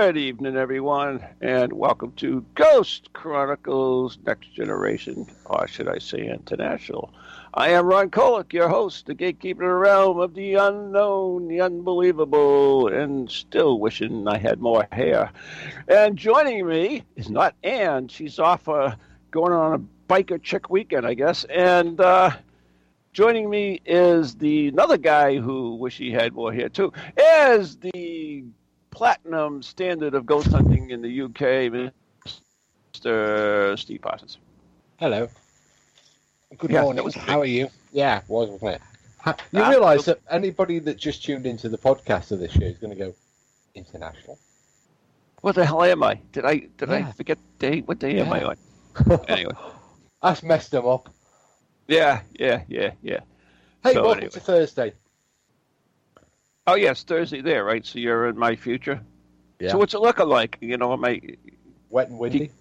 Good evening, everyone, and welcome to Ghost Chronicles Next Generation, or should I say International. I am Ron Kolek, your host, the gatekeeper of the realm of the unknown, the unbelievable, and still wishing I had more hair. And joining me is not Anne. She's off uh, going on a biker chick weekend, I guess. And uh, joining me is the another guy who wish he had more hair too. Is the platinum standard of ghost hunting in the UK, Mr. Steve Parsons. Hello. Good Yeah, morning. How are you? Yeah, was wasn't it? You Ah, realise that anybody that just tuned into the podcast of this show is going to go international. What the hell am I? Did I did I forget day? What day am I on? Anyway, That's messed them up. yeah, yeah, yeah, yeah. Hey, So welcome anyway. to Thursday. Oh yes, Thursday there, right? So you're in my future. Yeah. So what's it looking like? You know, am I? Wet and windy.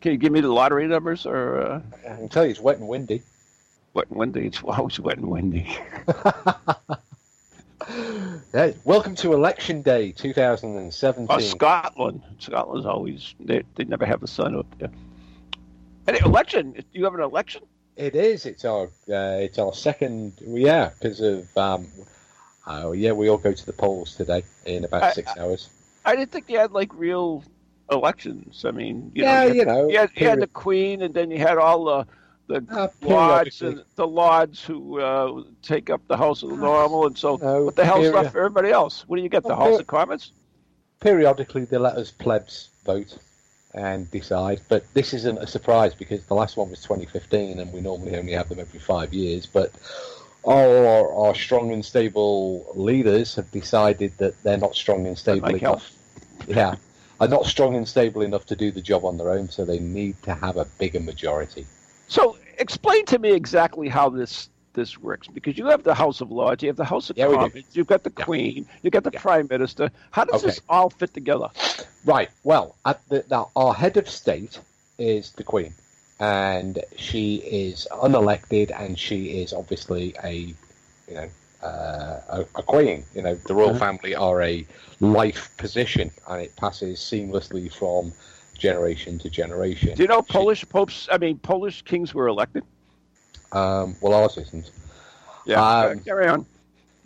Can you give me the lottery numbers or uh, I can tell you it's wet and windy. wet and windy? It's always wet and windy. Yeah, welcome to Election Day 2017. Oh, Scotland. Scotland's always they they never have the sun up there. Any election? Do you have an election? It is. It's our uh, it's our second. Yeah, because of um, oh yeah, we all go to the polls today in about I- six hours. I didn't think you had like real elections. I mean, you yeah, know, you you know. You had, you had the Queen, and then you had all the the uh, lords and the lords who uh, take up the House of the Normal, and so No, what the hell's period- left for everybody else? What do you get? The Well, House per- of Commons? periodically they let us plebs vote and decide. But this isn't a surprise because the last one was 2015, and we normally only have them every five years. But our, our strong and stable leaders have decided that they're not strong and stable like enough. Yeah, are not strong and stable enough to do the job on their own, so they need to have a bigger majority. So explain to me exactly how this this works because you have the House of Lords, you have the House of Yeah. Commons, you've got the Yeah. Queen, you've got the Yeah. Prime Minister. How does Okay. this all fit together? Right. Well, at the, now our head of state is the Queen, and she is unelected, and she is obviously a, you know, uh, a, a queen. You know, the royal Uh-huh. family are a life position, and it passes seamlessly from generation to generation. Do you know She- Polish popes? I mean, Polish kings were elected. um, well, ours isn't. Yeah, Um, carry on.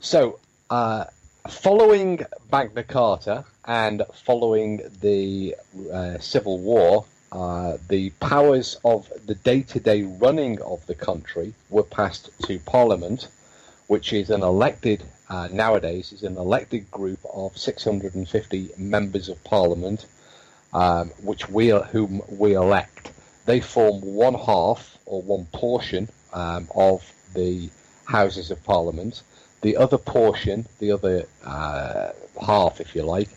So, uh, following Magna Carta and following the uh, Civil War, uh, the powers of the day to day running of the country were passed to Parliament, which is an elected, uh, nowadays, is an elected group of 650 members of Parliament, um, which we, whom we elect. They form one half or one portion um, of the Houses of Parliament. The other portion, the other uh, half, if you like,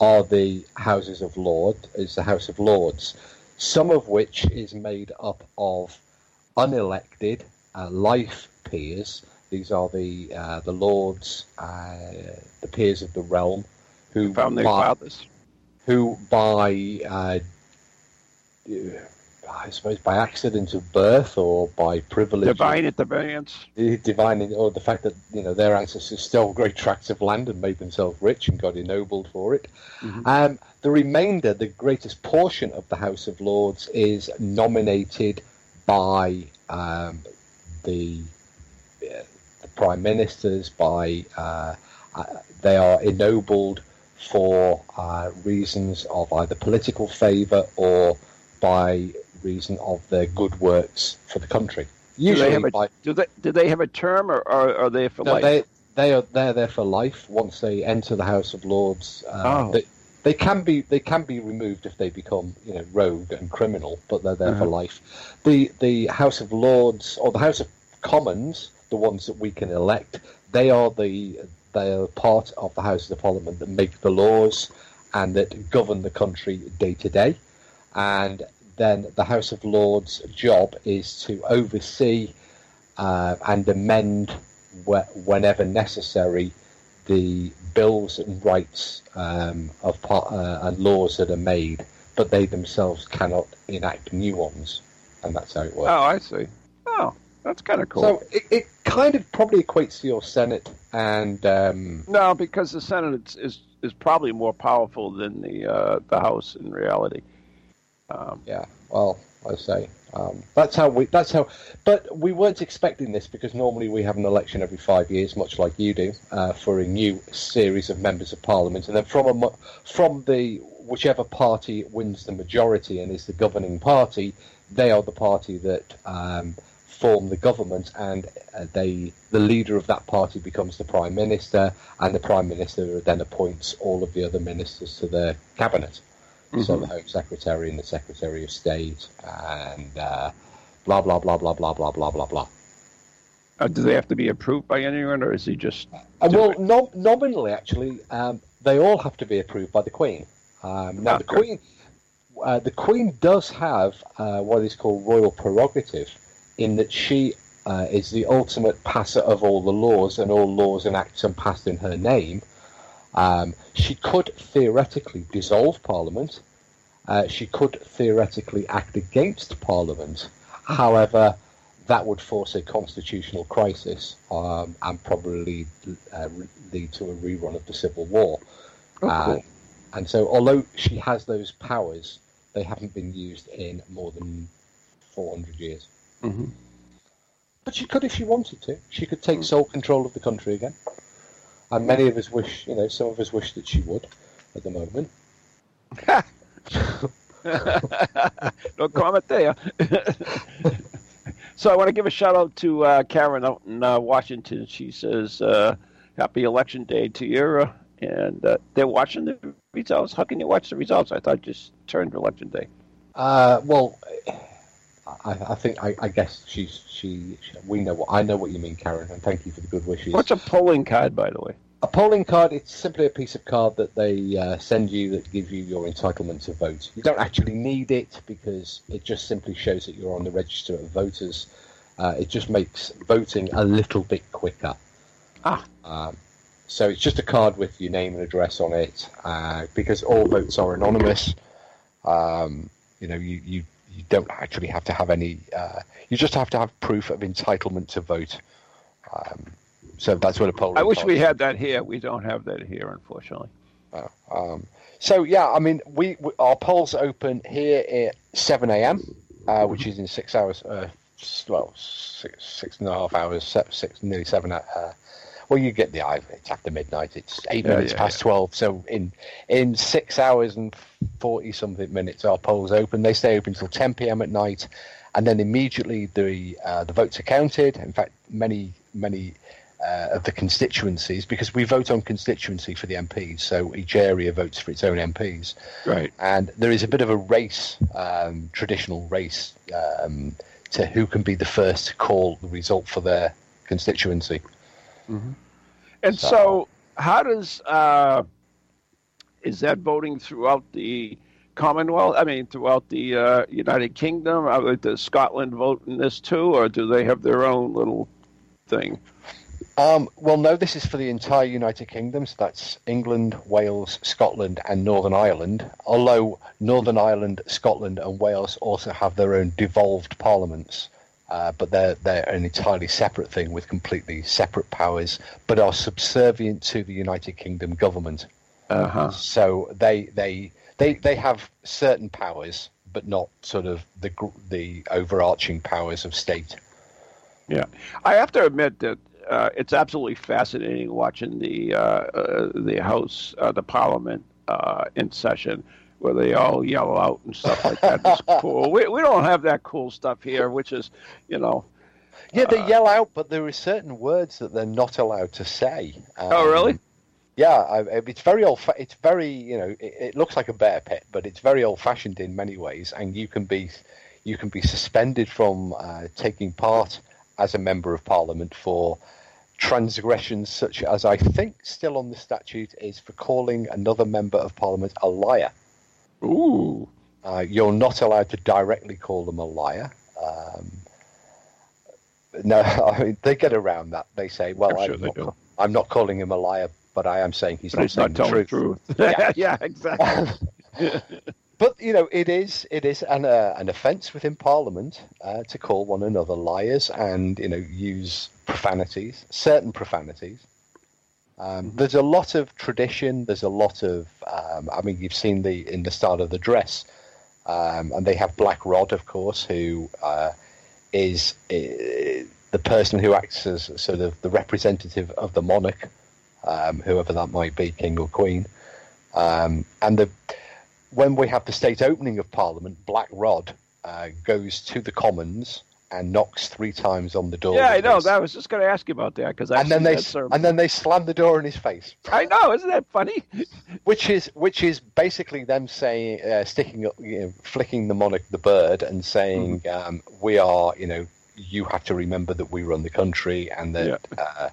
are the Houses of Lords, is the House of Lords, some of which is made up of unelected uh, life peers. These are the uh, the lords, uh, the peers of the realm, who Found their by, fathers. who by uh, I suppose by accident of birth or by privilege Divine interference. the divine or the fact that you know their ancestors stole great tracts of land and made themselves rich and got ennobled for it. Mhm. Um, the remainder, the greatest portion of the House of Lords, is nominated by um, the, uh, the prime ministers. By uh, uh, they are ennobled for uh, reasons of either political favour or by reason of their good works for the country. Do they Usually have a by do they do they have a term or, or are they for no, life? they they are they're there for life. Once they enter the House of Lords, uh, Oh. they, they can be they can be removed if they become you know rogue and criminal, but they're there for Uh-huh. life. The the House of Lords or the House of Commons, the ones that we can elect, they are the they are part of the Houses of Parliament that make the laws and that govern the country day to day. And then the House of Lords' job is to oversee uh, and amend wh- whenever necessary the bills and rights um, of par- uh, and laws that are made, but they themselves cannot enact new ones, and that's how it works. Oh, I see. Oh, that's kind of cool. So it, it kind of probably equates to your Senate and um, no, because the Senate is, is is probably more powerful than the uh, the House in reality. Um, yeah. Well, I say um, that's how we. That's how. But we weren't expecting this because normally we have an election every five years, much like you do, uh, for a new series of members of parliament, and then from a from the whichever party wins the majority and is the governing party, they are the party that um, form the government, and uh, they the leader of that party becomes the prime minister, and the prime minister then appoints all of the other ministers to their cabinet. So the Home Secretary and the Secretary of State, and uh, blah blah blah blah blah blah blah blah blah. uh, do they have to be approved by anyone, or is he just? Uh, well, nom- nominally, actually, um, they all have to be approved by the Queen. Um, now, the. Queen, uh, the Queen does have uh, what is called royal prerogative, in that she uh, is the ultimate passer of all the laws, and all laws and acts are passed in her name. Um, she could theoretically dissolve Parliament. Uh, she could theoretically act against Parliament. However, that would force a constitutional crisis um, and probably uh, lead to a rerun of the Civil War. Oh, Uh, and so, although she has those powers, they haven't been used in more than 400 years. Mhm. But she could if she wanted to. She could take sole control of the country again. And many of us wish, you know, some of us wish that she would at the moment. no comment there. so I want to give a shout out to uh, Karen out in uh, Washington. She says, uh, "Happy Election Day to you." Uh, and uh, they're watching the results. How can you watch the results? I thought just turned Election Day. Uh, well, I, I think I, I guess she's she, she. We know what I know what you mean, Karen, and thank you for the good wishes. What's a polling card, by the way? A polling card, it's simply a piece of card that they uh, send you that gives you your entitlement to vote. You don't actually need it because it just simply shows that you're on the register of voters. Uh, it just makes voting a little bit quicker. Ah. Um, so it's just a card with your name and address on it uh, because all votes are anonymous. Um, you know, you, you, you don't actually have to have any, uh, you just have to have proof of entitlement to vote. Um, so that's what a poll. I wish we had that here. We don't have that here, unfortunately. Oh, um, so yeah, I mean, we, we our polls open here at seven a.m., uh, which is in six hours. Uh, well, six six and a half hours, six nearly seven. Well, you get the idea. It's after midnight. It's eight Yeah, minutes yeah, past yeah. twelve. So in in six hours and forty something minutes, our polls open. They stay open until ten p.m. at night, and then immediately the uh, the votes are counted. In fact, many many uh, of the constituencies because we vote on constituency for the MPs, so each area votes for its own MPs, Right. and there is a bit of a race, um, traditional race, um, to who can be the first to call the result for their constituency. And So- so, how does uh, is that voting throughout the Commonwealth? I mean, throughout the uh, United Kingdom? Are, does Scotland vote in this too, or do they have their own little thing? Um, well, no, this is for the entire United Kingdom, so that's England, Wales, Scotland, and Northern Ireland. Although Northern Ireland, Scotland, and Wales also have their own devolved parliaments, uh, but they're they're an entirely separate thing with completely separate powers, but are subservient to the United Kingdom government. Uh huh. So they they they they have certain powers, but not sort of the the overarching powers of state. Yeah, I have to admit that uh, it's absolutely fascinating watching the uh, uh, the House, uh, the Parliament uh, in session, where they all yell out and stuff like that. It's cool. We we don't have that cool stuff here, which is, you know. Yeah, they Uh, yell out, but there are certain words that they're not allowed to say. Oh, really? Um, Yeah, I, it's very old. Fa- it's very, you know, it, it looks like a bear pit, but it's very old-fashioned in many ways, and you can be, you can be suspended from uh, taking part as a member of parliament for transgressions such as I think still on the statute is for calling another member of parliament a liar. Ooh. Uh, you're not allowed to directly call them a liar. Um, no, I mean they get around that. They say, "Well, I'm I'm, they not. I'm not calling him a liar, but I am saying he's But not he's saying not the telling truth." the truth. Yeah. yeah, exactly. But you know, it is it is an uh, an offence within Parliament uh, to call one another liars and you know use profanities, certain profanities. Um, There's a lot of tradition. There's a lot of. Um, I mean, you've seen the in the start of the dress, um, and they have Black Rod, of course, who uh, is uh, the person who acts as sort of the representative of the monarch, um, whoever that might be, king or queen. Um, and the when we have the state opening of Parliament, Black Rod uh, goes to the Commons and knocks three times on the door. yeah, I know. his- That I was just going to ask you about that because and then they and then they slam the door in his face, I know. Isn't that funny? which is which is basically them saying, uh, sticking up, you know, flicking the monarch the bird and saying, Mm-hmm. um, "We are, you know, you have to remember that we run the country and that." Uh,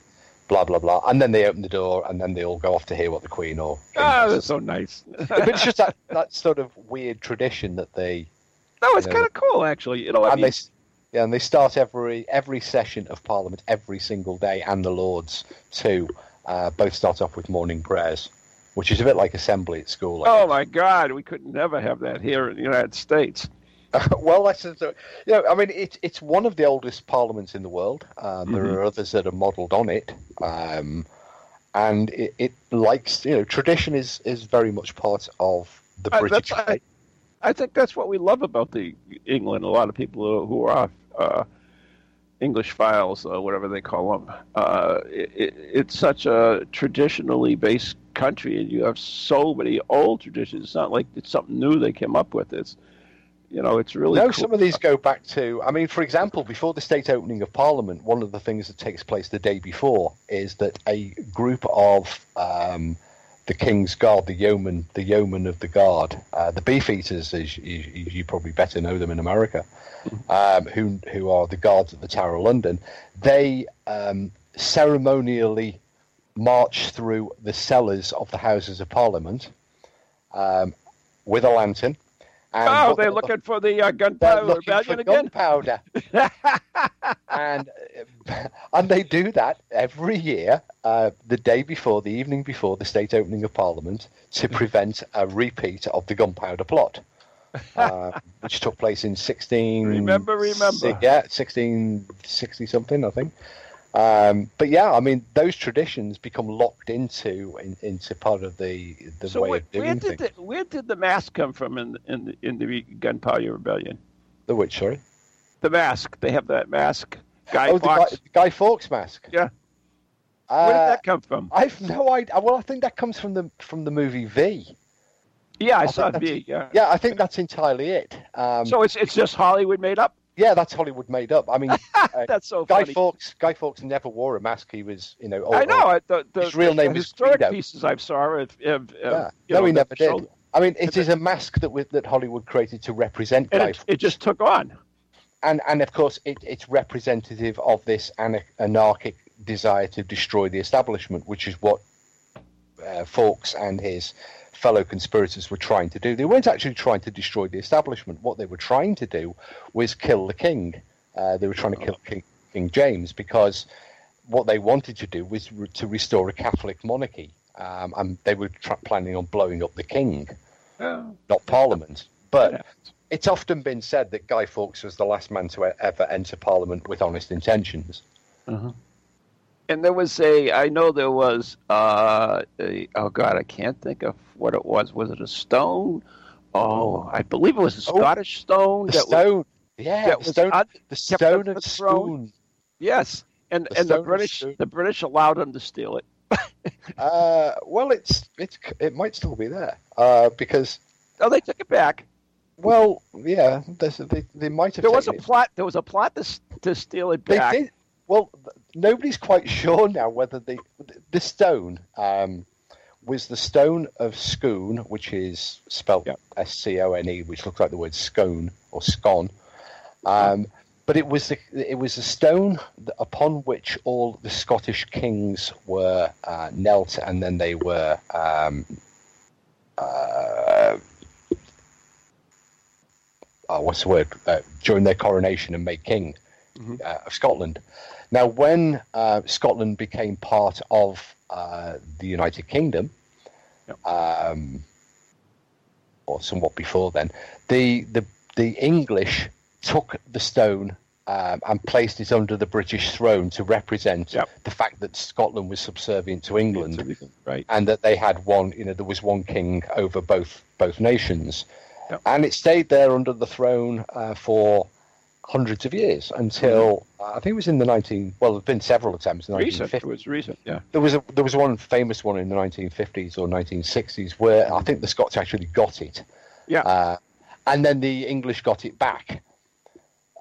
Blah blah blah, and then they open the door, and then they all go off to hear what the Queen or Ah, to that's so nice. but it's just that, that sort of weird tradition that they no, it's you know. kind of cool actually. You know, I and mean, they yeah, and they start every every session of Parliament every single day, and the Lords too. Uh, both start off with morning prayers, which is a bit like assembly at school. I oh my God, we could never have that here in the United States. well, that's uh, you know, I mean, it's it's one of the oldest parliaments in the world. Um, There Mhm. are others that are modelled on it, um, and it, it likes you know tradition is is very much part of the I, British. that's, I, I think that's what we love about the England. A lot of people who, who are uh, English files, uh, whatever they call them. Uh, it, it, it's such a traditionally based country, and you have so many old traditions. It's not like it's something new they came up with. It's you know, it's really no, cool. some of these go back to. I mean, for example, before the state opening of Parliament, one of the things that takes place the day before is that a group of um, the King's Guard, the yeomen, the yeomen of the guard, uh, the Beefeaters, as you, you probably better know them in America, um, who who are the guards at the Tower of London. They um, ceremonially march through the cellars of the Houses of Parliament um, with a lantern. Oh, they're the- looking for the uh, gunpowder rebellion again. gunpowder, and uh, and they do that every year, uh, the day before, the evening before the state opening of Parliament, to prevent a repeat of the gunpowder plot, uh, which took place in sixteen. Remember, remember. yeah, sixteen sixty something, I think. Um, but yeah, I mean, those traditions become locked into in, into part of the the So way where, of doing where did things. the, where did the mask come from in the, in the, in the gunpowder rebellion? The which, sorry? The mask. They have that mask. Guy oh, Guy, Fawkes. the Guy Fawkes mask. Yeah. Uh, Where did that come from? I've no idea. Well, I think that comes from the from the movie V. Yeah, I, I saw V. Yeah. Yeah, I think that's entirely it. Um, So it's it's just Hollywood made up. Yeah, that's Hollywood made up. I mean, uh, That's so Guy funny. Fawkes. Guy Fawkes never wore a mask. He was, you know. I oh, know. The, the, his real the name is historic Guido. pieces I saw have Yeah. No, know, he never did. I mean, it is a mask that with, that Hollywood created to represent Guy it, it just took on. and and of course it, it's representative of this anarchic desire to destroy the establishment, which is what uh, Fawkes and his fellow conspirators were trying to do. They weren't actually trying to destroy the establishment. What they were trying to do was kill the king. Uh, they were trying to kill King, king James because what they wanted to do was re- to restore a Catholic monarchy, um, and they were tra- planning on blowing up the king, not Parliament. But it's often been said that Guy Fawkes was the last man to e- ever enter Parliament with honest intentions. And there was a, I know there was, uh, a, oh God, I can't think of what it was. Was it a stone? Oh, I believe it was a Oh, Scottish stone. The that was- stone, yeah, that the stone, un- the stone of the throne. Spoon. yes, and The and the British, the British allowed them to steal it. Uh, well, it's it's it might still be there uh, because Oh, they took it back. well, yeah, they they might have. There was a it- plot. There was a plot to to steal it They back. did. Well, nobody's quite sure now whether the the stone um, was the stone of Scone, which is spelled Yep. S C O N E, which looks like the word scone or scone, um, but it was the, it was a stone upon which all the Scottish kings were uh, knelt, and then they were um, uh, oh, what's the word uh, during their coronation and made king Mhm. uh, of Scotland. Now, when uh, Scotland became part of uh, the United Kingdom, Yep. um, or somewhat before then, the the the English took the stone um, and placed it under the British throne to represent Yep. the fact that Scotland was subservient to England Right. and that they had one you know there was one king over both both nations Yep. and it stayed there under the throne uh, for hundreds of years until uh, I think it was in the 19 well there've been several attempts in the Recent. 1950s It was recent. Yeah. there was a there was one famous one in the 1950s or 1960s where I think the Scots actually got it Yeah. uh, and then the English got it back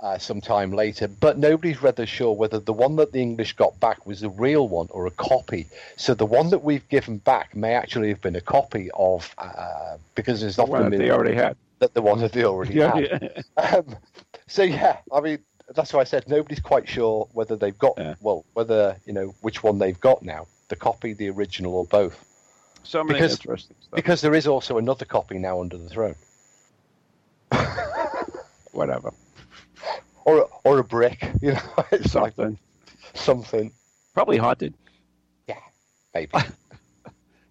uh, some time later. But nobody's rather sure whether the one that the English got back was the real one or a copy. So the one that we've given back may actually have been a copy of, uh, because there's The often one that they already had. that the one that they already Yeah. had. yeah. Um, so yeah, I mean that's why I said nobody's quite sure whether they've got Yeah. well whether you know which one they've got now, the copy, the original, or both. So many Because- interesting stuff. Because there is also another copy now under the throne, Whatever. or or a brick, you know, it's like Something. something. Probably haunted. Yeah, maybe.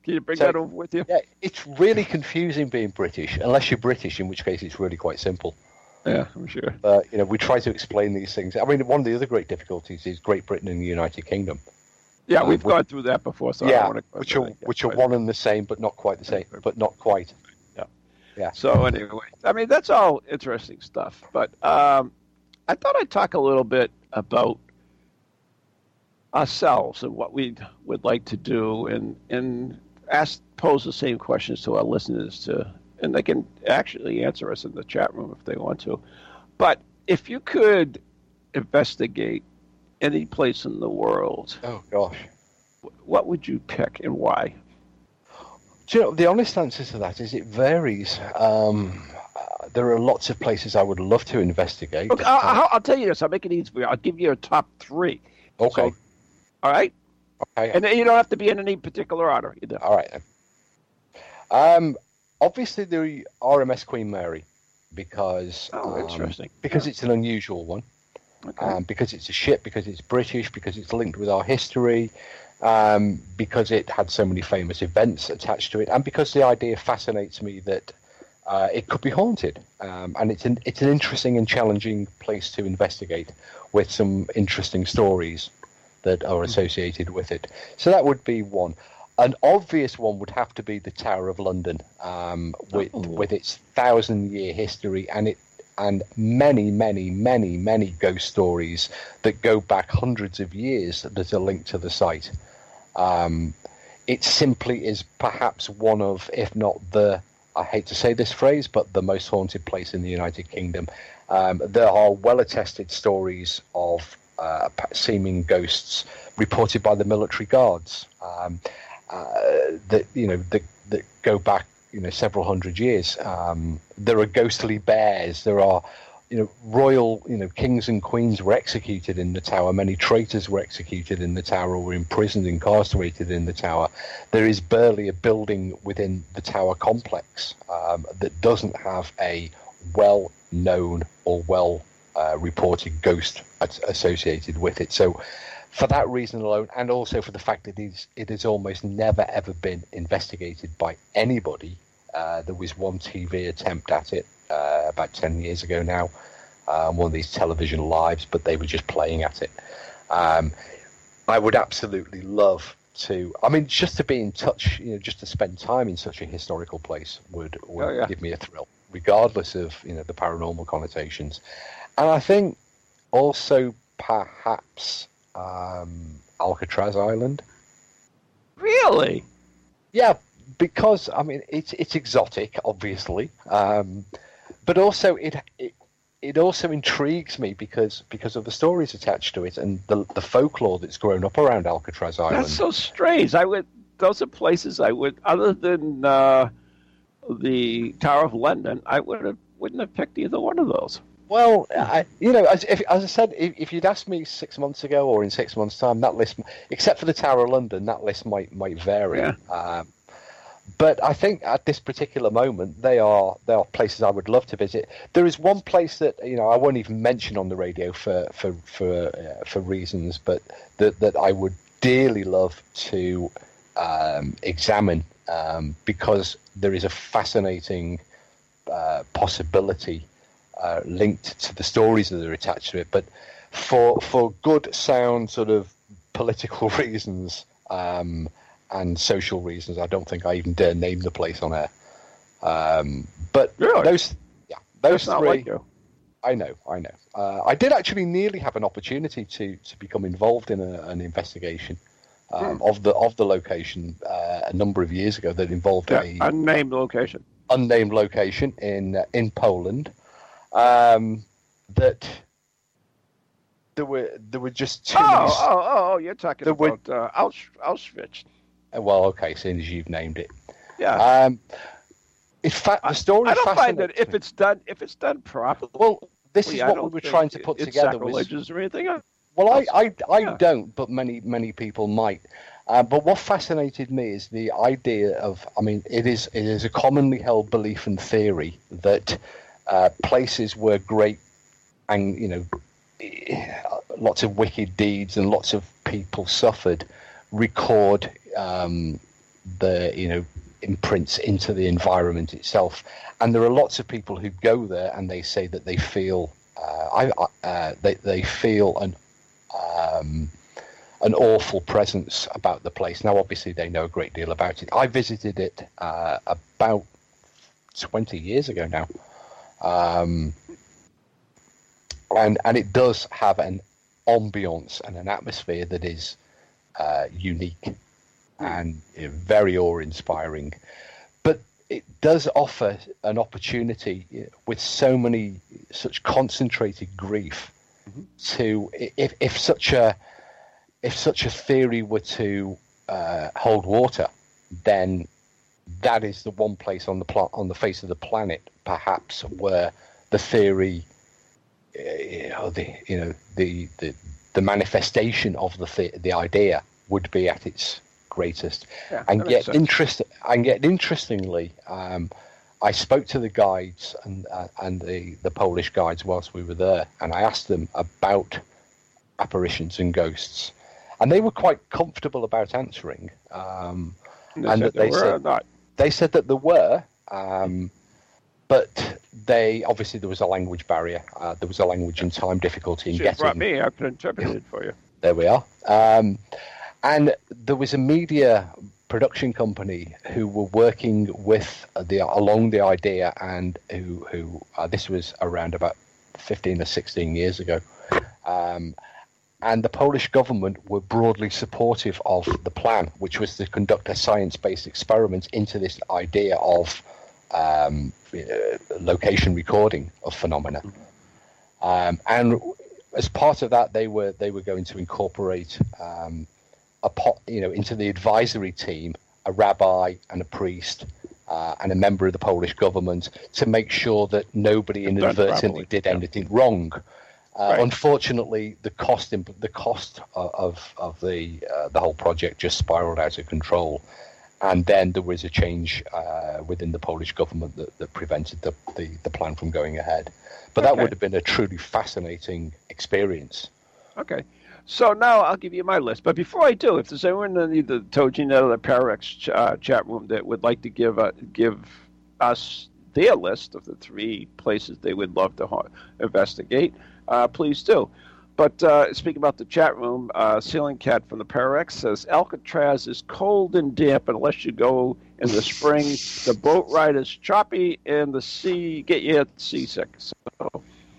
Can you bring So- that over with you? Yeah, it's really confusing being British, unless you're British, in which case it's really quite simple. Yeah, I'm sure. But you know, we try to explain these things. I mean, one of the other great difficulties is Great Britain and the United Kingdom. Yeah, Uh, we've which- gone through that before, so I yeah, which are which are one and the same, but not quite the same. But not quite. Yeah, yeah. So anyway, I mean that's all interesting stuff. But um, I thought I'd talk a little bit about ourselves and what we would like to do, and and ask pose the same questions to our listeners to, and they can actually answer us in the chat room if they want to. But if you could investigate any place in the world, Oh gosh. what would you pick and why? Do you know the honest answer to that is it varies. Um, there are lots of places I would love to investigate. Okay, I'll, I'll, I'll tell you this. I'll make it easy for you. I'll give you a top three. okay. So, all right, okay. and you don't have to be in any particular order either. All right. Um, obviously the RMS Queen Mary, because Oh, um, interesting. because it's an unusual one. Okay. um, because it's a ship, because it's British, because it's linked with our history, um, because it had so many famous events attached to it, and because the idea fascinates me that uh, it could be haunted, um, and it's an it's an interesting and challenging place to investigate with some interesting stories that are associated with it. So that would be one. An obvious one would have to be the Tower of London, um, with Oh. with its thousand year history and it and many, many, many, many ghost stories that go back hundreds of years that are linked to the site. Um, it simply is perhaps one of, if not the, I hate to say this phrase, but the most haunted place in the United Kingdom. Um, there are well attested stories of uh, seeming ghosts reported by the military guards um, uh, that you know that, that go back you know several hundred years. Um, there are ghostly bears. There are you know royal you know kings and queens were executed in the tower. Many traitors were executed in the tower or were imprisoned, incarcerated in the tower. There is barely a building within the tower complex um, that doesn't have a well known or well uh, reported ghost as- associated with it. So for that reason alone, and also for the fact that it is, it has almost never ever been investigated by anybody. Uh, there was one TV attempt at it uh, about 10 years ago now, um, one of these television lives, but they were just playing at it. Um, I would absolutely love to. I mean, just to be in touch, you know, just to spend time in such a historical place would, would Oh, yeah. give me a thrill, regardless of you know the paranormal connotations. And I think also perhaps um, Alcatraz Island. Really? Yeah, because I mean it's it's exotic, obviously, um, but also it, it it also intrigues me because because of the stories attached to it and the the folklore that's grown up around Alcatraz Island. That's so strange. I would. Those are places I would, other than uh, the Tower of London, I would have wouldn't have picked either one of those. Well, I, you know, as, if, as I said, if, if, you'd asked me six months ago or in six months' time, that list, except for the Tower of London, that list might might vary. Yeah. Um, but I think at this particular moment, they are they are places I would love to visit. There is one place that you know I won't even mention on the radio for for for uh, for reasons, but that that I would dearly love to um, examine um, because there is a fascinating uh, possibility uh, linked to the stories that are attached to it. But for for good, sound sort of political reasons um, and social reasons, I don't think I even dare name the place on air. Um, but really? those, yeah, those That's three. Like I know, I know. Uh, I did actually nearly have an opportunity to to become involved in a, an investigation. Um, hmm. Of the of the location uh, a number of years ago that involved yeah, a unnamed location unnamed location in uh, in Poland, um, that there were there were just too oh, many. Oh, oh, oh, you're talking about were, uh, Auschwitz. Uh, well, okay, seeing as you've named it. Yeah. Um, in fact, the story. I don't find that if it's done if it's done properly. Well, this is what we were trying to put together. Was, or anything. Well, I I, I yeah. don't, but many many people might. Uh, but what fascinated me is the idea of. I mean, it is it is a commonly held belief and theory that uh, places where great and you know lots of wicked deeds and lots of people suffered record um, the you know imprints into the environment itself and there are lots of people who go there and they say that they feel uh, I, uh, they, they feel an um, an awful presence about the place. Now, obviously, they know a great deal about it. I visited it uh, about 20 years ago now, um, and and it does have an ambience and an atmosphere that is uh, unique and you know, very awe-inspiring. But it does offer an opportunity you know, with so many such concentrated grief mm-hmm. to if if such a if such a theory were to uh, hold water, then that is the one place on the pl- on the face of the planet, perhaps, where the theory, uh, you know, the you know the the, the manifestation of the th- the idea would be at its greatest. Yeah, and yet, interest and yet interestingly, um, I spoke to the guides and uh, and the the Polish guides whilst we were there, and I asked them about apparitions and ghosts, and they were quite comfortable about answering. Um, and that they said they said that there were, um, but they obviously there was a language barrier. Uh, there was a language and time difficulty in getting. Brought me. I could interpret it for you. There we are. Um, and there was a media production company who were working with the along the idea, and who who uh, this was around about fifteen or sixteen years ago. Um, and the Polish government were broadly supportive of the plan, which was to conduct a science-based experiment into this idea of um, uh, location recording of phenomena. Um, and as part of that, they were they were going to incorporate um, a pot, you know, into the advisory team a rabbi and a priest uh, and a member of the Polish government to make sure that nobody inadvertently did anything yeah. wrong. Uh, right. Unfortunately, the cost imp- the cost of of the uh, the whole project just spiraled out of control, and then there was a change uh, within the Polish government that, that prevented the, the, the plan from going ahead. But okay. that would have been a truly fascinating experience. Okay. So now I'll give you my list. But before I do, if there's anyone in the TogiNet or the ParaX ch- uh, chat room that would like to give uh, give us their list of the three places they would love to ha- investigate, uh, please do. But uh, speaking about the chat room, uh, Ceiling Cat from the ParaX says Alcatraz is cold and damp unless you go in the spring. The boat ride is choppy and the sea get you seasick. So,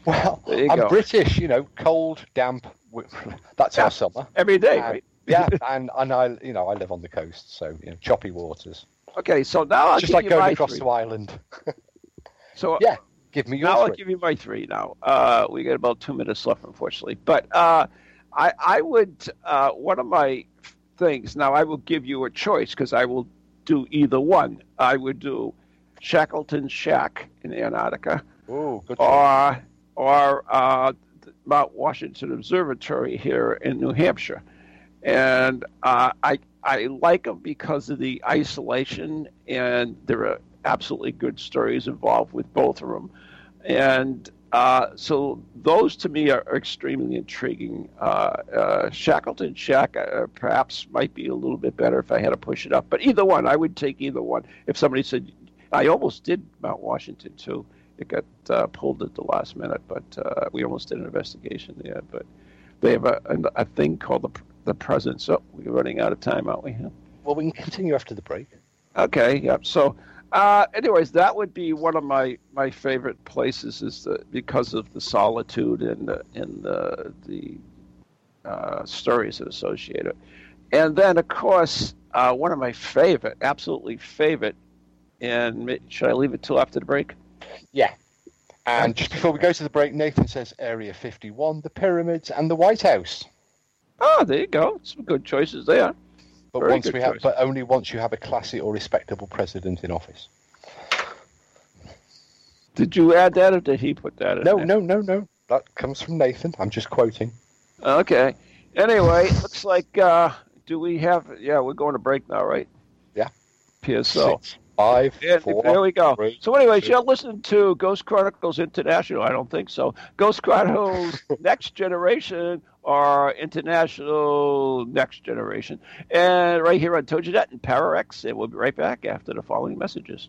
well, I'm go. British, you know, cold, damp. That's yeah, our summer every day, and, right? yeah, and and I, you know, I live on the coast, so you know, choppy waters. Okay, so now I'll just like going across three. to Ireland. so yeah, Give me your now. I'll give you my three now. Uh, we got about two minutes left, unfortunately. But uh, I, I would, uh, one of my things, now I will give you a choice because I will do either one. I would do Shackleton Shack in Antarctica. Ooh, good or or uh, Mount Washington Observatory here in New Hampshire, and uh, I I like them because of the isolation, and there are absolutely good stories involved with both of them, and uh, so those to me are, extremely intriguing. Uh, uh, Shackleton Shack uh, perhaps might be a little bit better if I had to push it up, but either one, I would take either one. If somebody said, I almost did Mount Washington too. It got uh, pulled at the last minute, but uh, we almost did an investigation there. But they have a, a, a thing called the the presence. So we're running out of time, aren't we? Well, we can continue after the break. Okay. Yep. So uh, anyways, that would be one of my, my favorite places, is the, because of the solitude and the, and the, the uh, stories associated. And then, of course, uh, one of my favorite, absolutely favorite, and should I leave it till after the break? Yeah. And just before we go to the break, Nathan says Area 51, the pyramids, and the White House. Oh, there you go. Some good choices there. But Very once we have, but only once you have a classy or respectable president in office. Did you add that, or did he put that in? No, there? no, no, no. That comes from Nathan. I'm just quoting. Okay. Anyway, looks like uh, do we have? Yeah, we're going to break now, right? Yeah. PSO. Six, five, four, There we go. Three, so, anyways, you're listening to Ghost Chronicles International. I don't think so. Ghost Chronicles Next Generation our international next generation. And right here on TogiNet and ParaX, and we'll be right back after the following messages.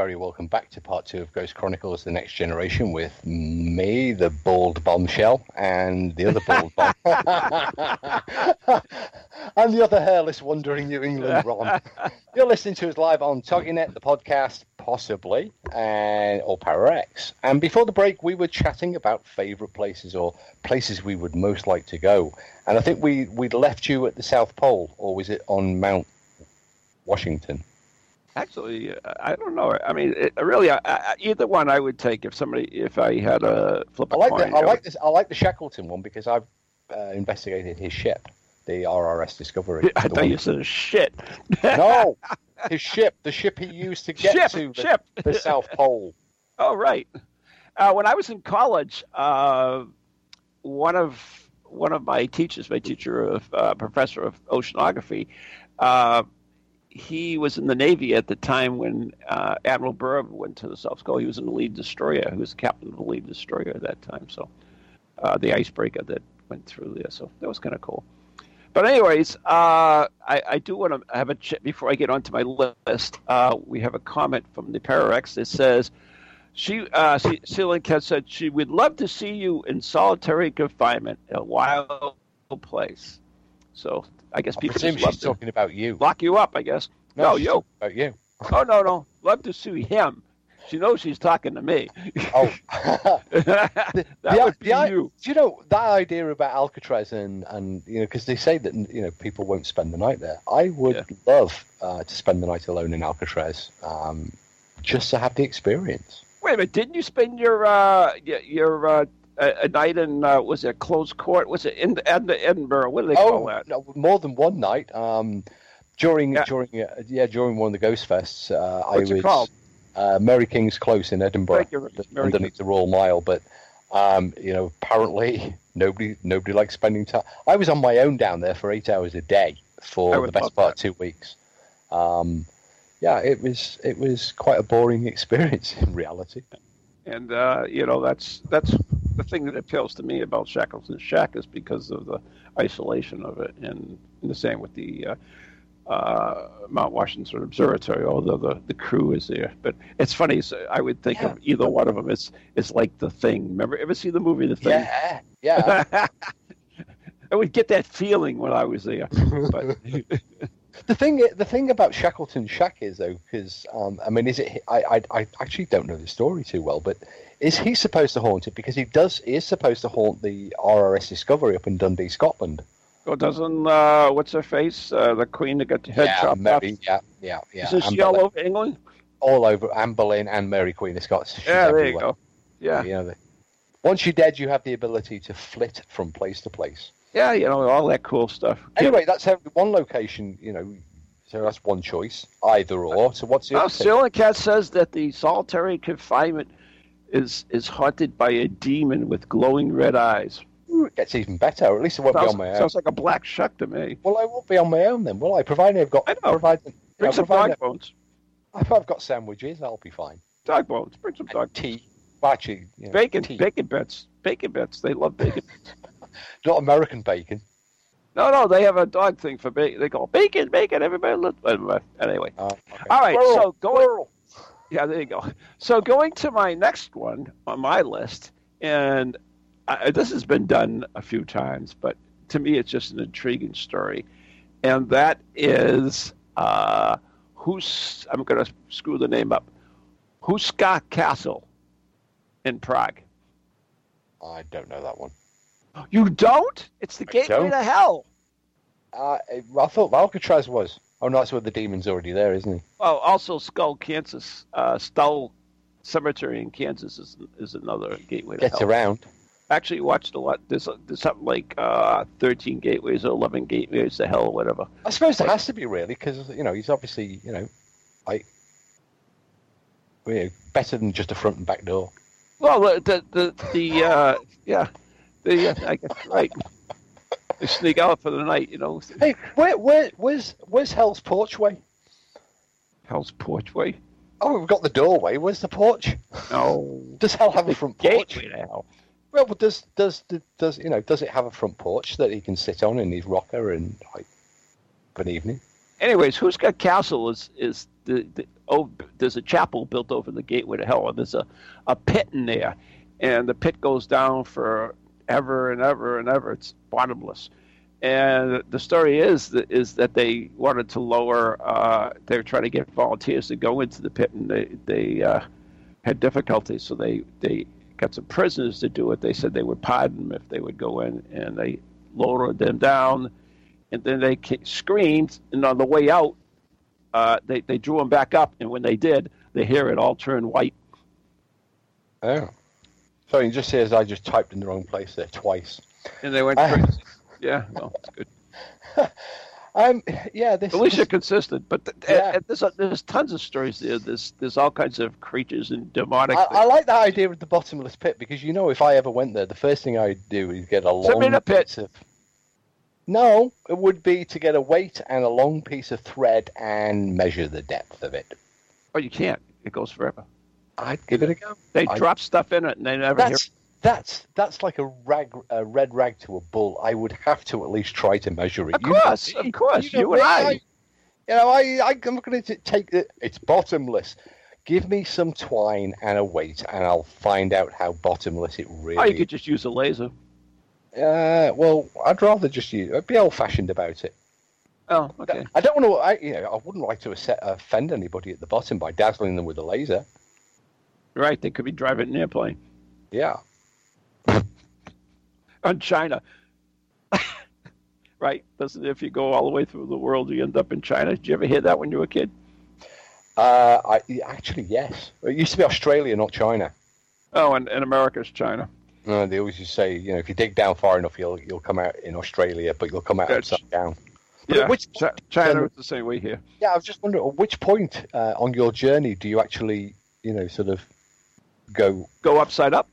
Very welcome back to part two of Ghost Chronicles: The Next Generation with me, the bald bombshell, and the other bald bomb, and the other hairless, wandering New England Ron. You're listening to us live on TogiNet, the podcast, possibly, and or ParaX. And before the break, we were chatting about favourite places or places we would most like to go. And I think we we'd left you at the South Pole, or was it on Mount Washington? Actually, I don't know. I mean, it, really, I, I, either one I would take if somebody, if I had a flip I like coin. the, I like this. I like the Shackleton one because I've uh, investigated his ship, the RRS Discovery. I thought you said shit. no, his ship, the ship he used to get Ship, to the, ship. the South Pole. Oh, right. Uh, when I was in college, uh, one of one of my teachers, my teacher of uh, professor of oceanography, uh, he was in the Navy at the time when uh, Admiral Byrd went to the South Pole. He was in the lead destroyer. He was captain of the lead destroyer at that time. So uh, the icebreaker that went through there. So that was kind of cool. But anyways, uh, I, I, do want to have a chat before I get onto my list. Uh, we have a comment from the ParaX that says she, uh, Celine Cat said she would love to see you in solitary confinement, a wild place. So I guess people I presume she's talking about you. Lock you up, I guess. No, no you. About you. Oh no, no. Love to see him. She knows she's talking to me. Oh, that the, would be the, you. Do you know that idea about Alcatraz and and you know because they say that you know people won't spend the night there. I would Yeah. love uh, to spend the night alone in Alcatraz, um, just to have the experience. Wait a minute. Didn't you spend your uh, your, your uh, a, a night in uh, was it closed court? Was it in Ed- Edinburgh? What do they call Oh, that? no, more than one night. Um, during Yeah. during uh, yeah during one of the Ghost Fests, uh, I was it called? uh, Mary King's Close in Edinburgh, Mary underneath the Royal Mile. But um, you know, apparently nobody nobody likes spending time. I was on my own down there for eight hours a day for the best part of two weeks. Um, yeah, it was it was quite a boring experience in reality. And uh, you know that's that's the thing that appeals to me about Shackleton Shack is because of the isolation of it, and, and the same with the uh, uh, Mount Washington Observatory, although the, the crew is there. But it's funny. So I would think of either one of them. It's it's like the Thing. Remember, ever see the movie The Thing? Yeah, yeah. I would get that feeling when I was there. But The thing, the thing about Shackleton Shack is though, because um, I mean, is it? I, I, I actually don't know the story too well, but is he supposed to haunt it? Because he does. He is supposed to haunt the RRS Discovery up in Dundee, Scotland. well, doesn't uh, what's her face? Uh, the Queen that got the head yeah, chopped Mary, off. yeah, yeah, yeah. Isn't Anne she all over England? all over Anne Boleyn and Mary Queen of Scots. She's Yeah, there you go. Yeah, You know, the- once you're dead, you have the ability to flit from place to place. yeah, you know all that cool stuff. Anyway, that's how, one location. You know, so that's one choice, either or. So what's the Well, thing? Ceiling says that the solitary confinement is is haunted by a demon with glowing red eyes. Ooh, it gets even better. At least I won't be on my own. sounds like a black shuck to me. Well, I won't be on my own then, will I? Provided I've got, I know. provided, Bring yeah, some dog bones. if I've got sandwiches, I'll be fine. Dog bones. Bring some dog. And tea, well, actually, you know, Bacon. tea. Bacon bits. Bacon bits. They love bacon. not American bacon. no, no, they have a dog thing for bacon. They call bacon, bacon. Everybody loves. Anyway, Oh, okay. all right. Squirrel, So going. squirrel. Yeah, there you go. So going to my next one on my list, and I, this has been done a few times, but to me it's just an intriguing story, and that is uh, who's I'm going to screw the name up, Houska Castle in Prague. I don't know that one. You don't? It's the I gateway don't. to hell. Uh, I thought Alcatraz was. Oh, no, that's where the demon's already there, isn't he? Well, also Stull, Kansas, uh, Stull Cemetery in Kansas is, is another gateway to Gets hell. around. actually watched a lot. There's, there's something like uh, 13 gateways or 11 gateways to hell or whatever. I suppose there has to be really, because you know he's obviously you know, like, you know, better than just a front and back door. Well, the the the, the uh, yeah, the uh, I guess right. They sneak out for the night, you know. Hey, where where where's where's Hell's porchway? Hell's porchway. Oh, we've got the doorway. Where's the porch? No, Does Hell have a front porch? hell. Well, but does does does you know does it have a front porch that he can sit on in his rocker and like good evening? Anyways, Houska castle is is the, the oh there's a chapel built over the gateway to hell and there's a, a pit in there and the pit goes down for ever and ever and ever. It's bottomless. And the story is that is that they wanted to lower uh, they were trying to get volunteers to go into the pit and they they uh, had difficulties so they they got some prisoners to do it. They said they would pardon them if they would go in and they lowered them down. And then they screamed, and on the way out, uh, they they drew them back up, and when they did, the hair had all turned white. Oh, so it just says I just typed in the wrong place there twice. And they went crazy. yeah, well, it's good. Um, yeah, this. At least you're consistent. But th- Yeah. there's there's tons of stories there. There's there's all kinds of creatures and demonic. I, I like that idea of the bottomless pit because you know if I ever went there, the first thing I'd do is get a long me the pit. piece of. No, it would be to get a weight and a long piece of thread and measure the depth of it. oh, you can't. It goes forever. I'd give it a go. They I- drop stuff in it and they never hear. That's that's that's like a rag, a red rag to a bull. I would have to at least try to measure it. Of You course, me. of course, know you and me. I. You know, I, I I'm going to take it. It's bottomless. Give me some twine and a weight, and I'll find out how bottomless it really. Oh, you could just use a laser. Uh, well, I'd rather just use. I'd be old-fashioned about it. Oh, okay. I don't want to. I, you know, I wouldn't like to offend anybody at the bottom by dazzling them with a laser. Right, they could be driving an airplane Yeah. on China. right, doesn't if you go all the way through the world, you end up in China. Did you ever hear that when you were a kid? Uh, I actually yes. It used to be Australia, not China. Oh, and, and America's China. Uh, they always to say, you know, if you dig down far enough, you'll you'll come out in Australia, but you'll come out That's- upside down. But Yeah, which Chi- China is the same way here. Yeah, I was just wondering, at which point uh, on your journey do you actually, you know, sort of go? Go upside up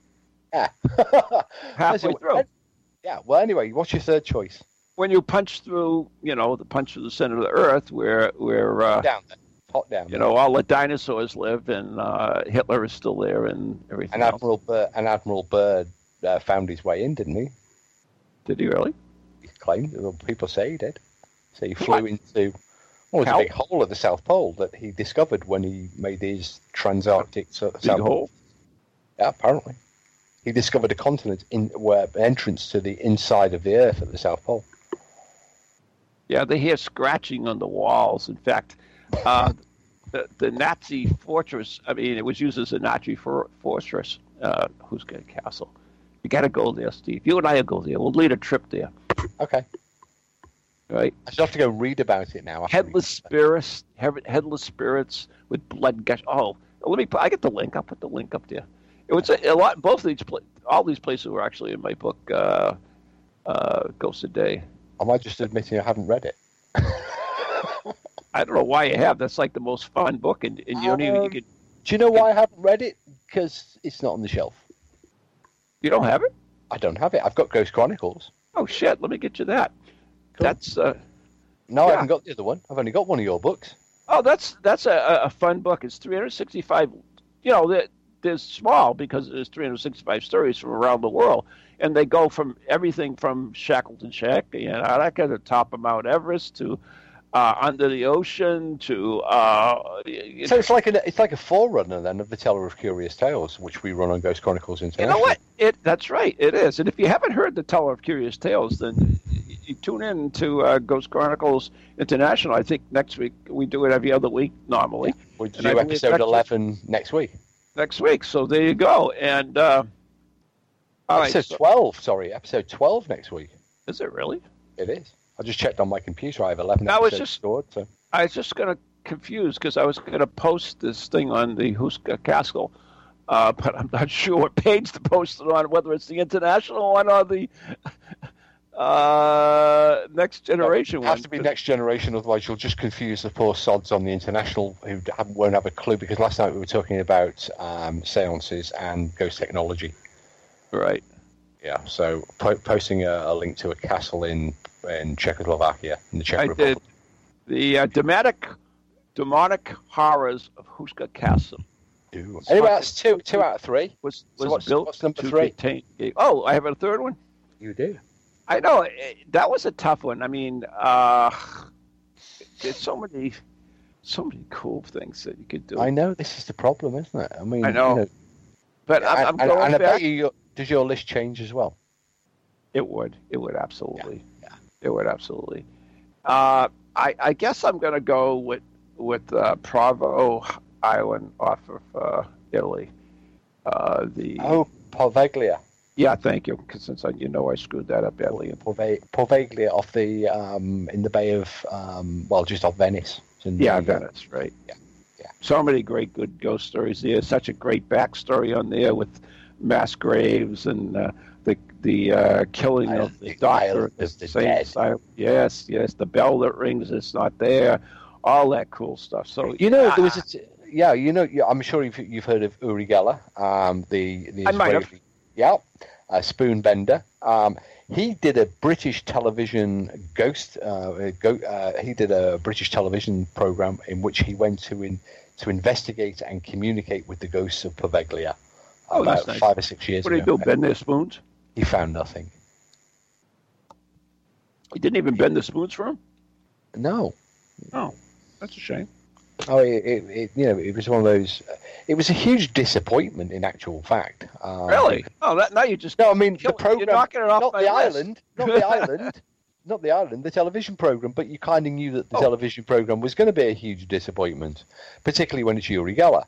Yeah. halfway through. Yeah. Well, anyway, what's your third choice? When you punch through, you know, the punch through the center of the Earth, where where uh, Down hot down. you know all the dinosaurs live, and uh, Hitler is still there, and everything. And else. Admiral Byrd, and Admiral Byrd uh, found his way in, didn't he? Did he really? He claimed. Well, people say he did. So he flew What? into. Well, was a big hole at the South Pole that he discovered when he made his transantarctic so- Big South hole. Yeah, apparently. He discovered a continent in where entrance to the inside of the Earth at the South Pole. Yeah, they hear scratching on the walls. In fact, uh, the, the Nazi fortress, I mean, it was used as a Nazi for, fortress, uh, who's got a castle. You got to go there, Steve. You and I will go there. We'll lead a trip there, Okay. right? I should have to go read about it now. Headless spirits, headless spirits with blood gush. Oh, let me. Put, I get the link. I'll put the link up there. It was a, a lot. Both of these, pla- all these places were actually in my book, uh, uh, Ghost a Day. Am I just admitting I haven't read it? I don't know why you have. That's like the most fun book, and, and you don't even you, Um, could, Do you know why I haven't read it? Because it's not on the shelf. you don't have it. I don't have it. I've got Ghost Chronicles. Oh shit! Let me get you that. Cool. That's uh, No, I haven't got the other one. I've only got one of your books. oh, that's that's a, a- a fun book. It's 365. You know, they're, they're small because there's 365 stories from around the world, and they go from everything from Shackleton Shack, that kind of top of Mount Everest to uh, under the ocean to uh, So it's like a it's like a forerunner then of the Teller of Curious Tales, which we run on Ghost Chronicles International. you know what? It that's right. It is. And if you haven't heard the Teller of Curious Tales, then you, tune in to uh, Ghost Chronicles International. I think next week we do it every other week normally. I do episode eleven next week. Next week. So there you go. And uh, all right, episode so- twelve. Sorry, episode twelve next week. is it really? It is. I just checked on my computer. I have eleven I was just- stored. So I was just going to confuse because I was going to post this thing on the Houska Castle, uh, but I'm not sure what page to post it on, whether it's the international one or the uh, next generation it one. has to be next generation, otherwise you'll just confuse the poor sods on the international who won't have a clue. Because last night we were talking about um, seances and ghost technology. Right. Yeah, so po- posting a, a link to a castle in in Czechoslovakia in the Czech I Republic. did. The uh, demonic, demonic horrors of Houska Castle Ooh. Anyway, that's two two out of three. was, So was what's- built what's number three? contain. Oh, I have a third one. You do. I know it, that was a tough one. I mean, uh, there's so many, so many cool things that you could do. I know this is the problem, isn't it? I mean, I know. you know, but I'm, I'm and- going and I bet you, your- does your list change as well? It would. It would absolutely. yeah. It would absolutely. Uh, I, I guess I'm going to go with with uh, Provo Island off of uh, Italy. Uh, the Oh, Poveglia. Yeah, thank you. Because since I, you know I screwed that up badly. Porve- Poveglia off the um, in the Bay of um, well, just off Venice. Yeah, the- Venice, right? Yeah, yeah. So many great, good ghost stories there. Such a great backstory on there with mass graves and uh, the the uh, killing Isle- of the doctor the Dead. Yes, yes. The bell that rings is not there. All that cool stuff. So You know, there was a t- yeah. You know, yeah, I'm sure you've, you've heard of Uri Geller, um, the the I might have. Israeli, yeah, a spoon bender. Um, he did a British television ghost. Uh, go, uh, he did a British television program in which he went to in to investigate and communicate with the ghosts of Poveglia. Oh, about that's nice. five or six years what do you ago. do? Bend their spoons? He found nothing. He didn't even bend the spoons for him. No, Oh, that's a shame. Oh, it, it, it, you know, it was one of those. It was a huge disappointment, in actual fact. Um, Really? Oh, that now you just No, I mean the you're program, knocking it off not the island, not the island, not the island, the television program. But you kind of knew that the Oh. television program was going to be a huge disappointment, particularly when it's Uri Geller.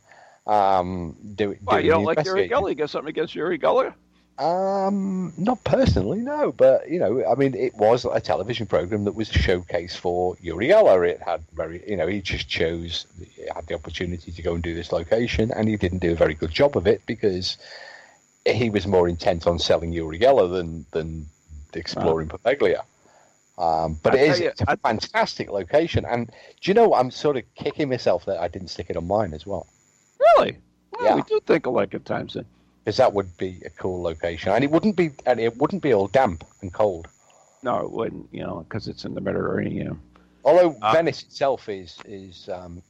Um, do, Why, you don't like Uri. Geller? You got something against Uri Geller? Um, not personally, no. But you know, I mean, it was a television program that was a showcase for Uri Geller. It had very, you know, he just chose, he had the opportunity to go and do this location, and he didn't do a very good job of it because he was more intent on selling Uri Geller than than exploring Poveglia. Um, but I it is you, a fantastic location, and do you know? I'm sort of kicking myself that I didn't stick it on mine as well. Really? Well, Yeah. We do think alike at times. Then. Because that would be a cool location, and it wouldn't be and it wouldn't be all damp and cold. No, it wouldn't. You know, because it's in the Mediterranean. Although Ah. Venice itself is is um,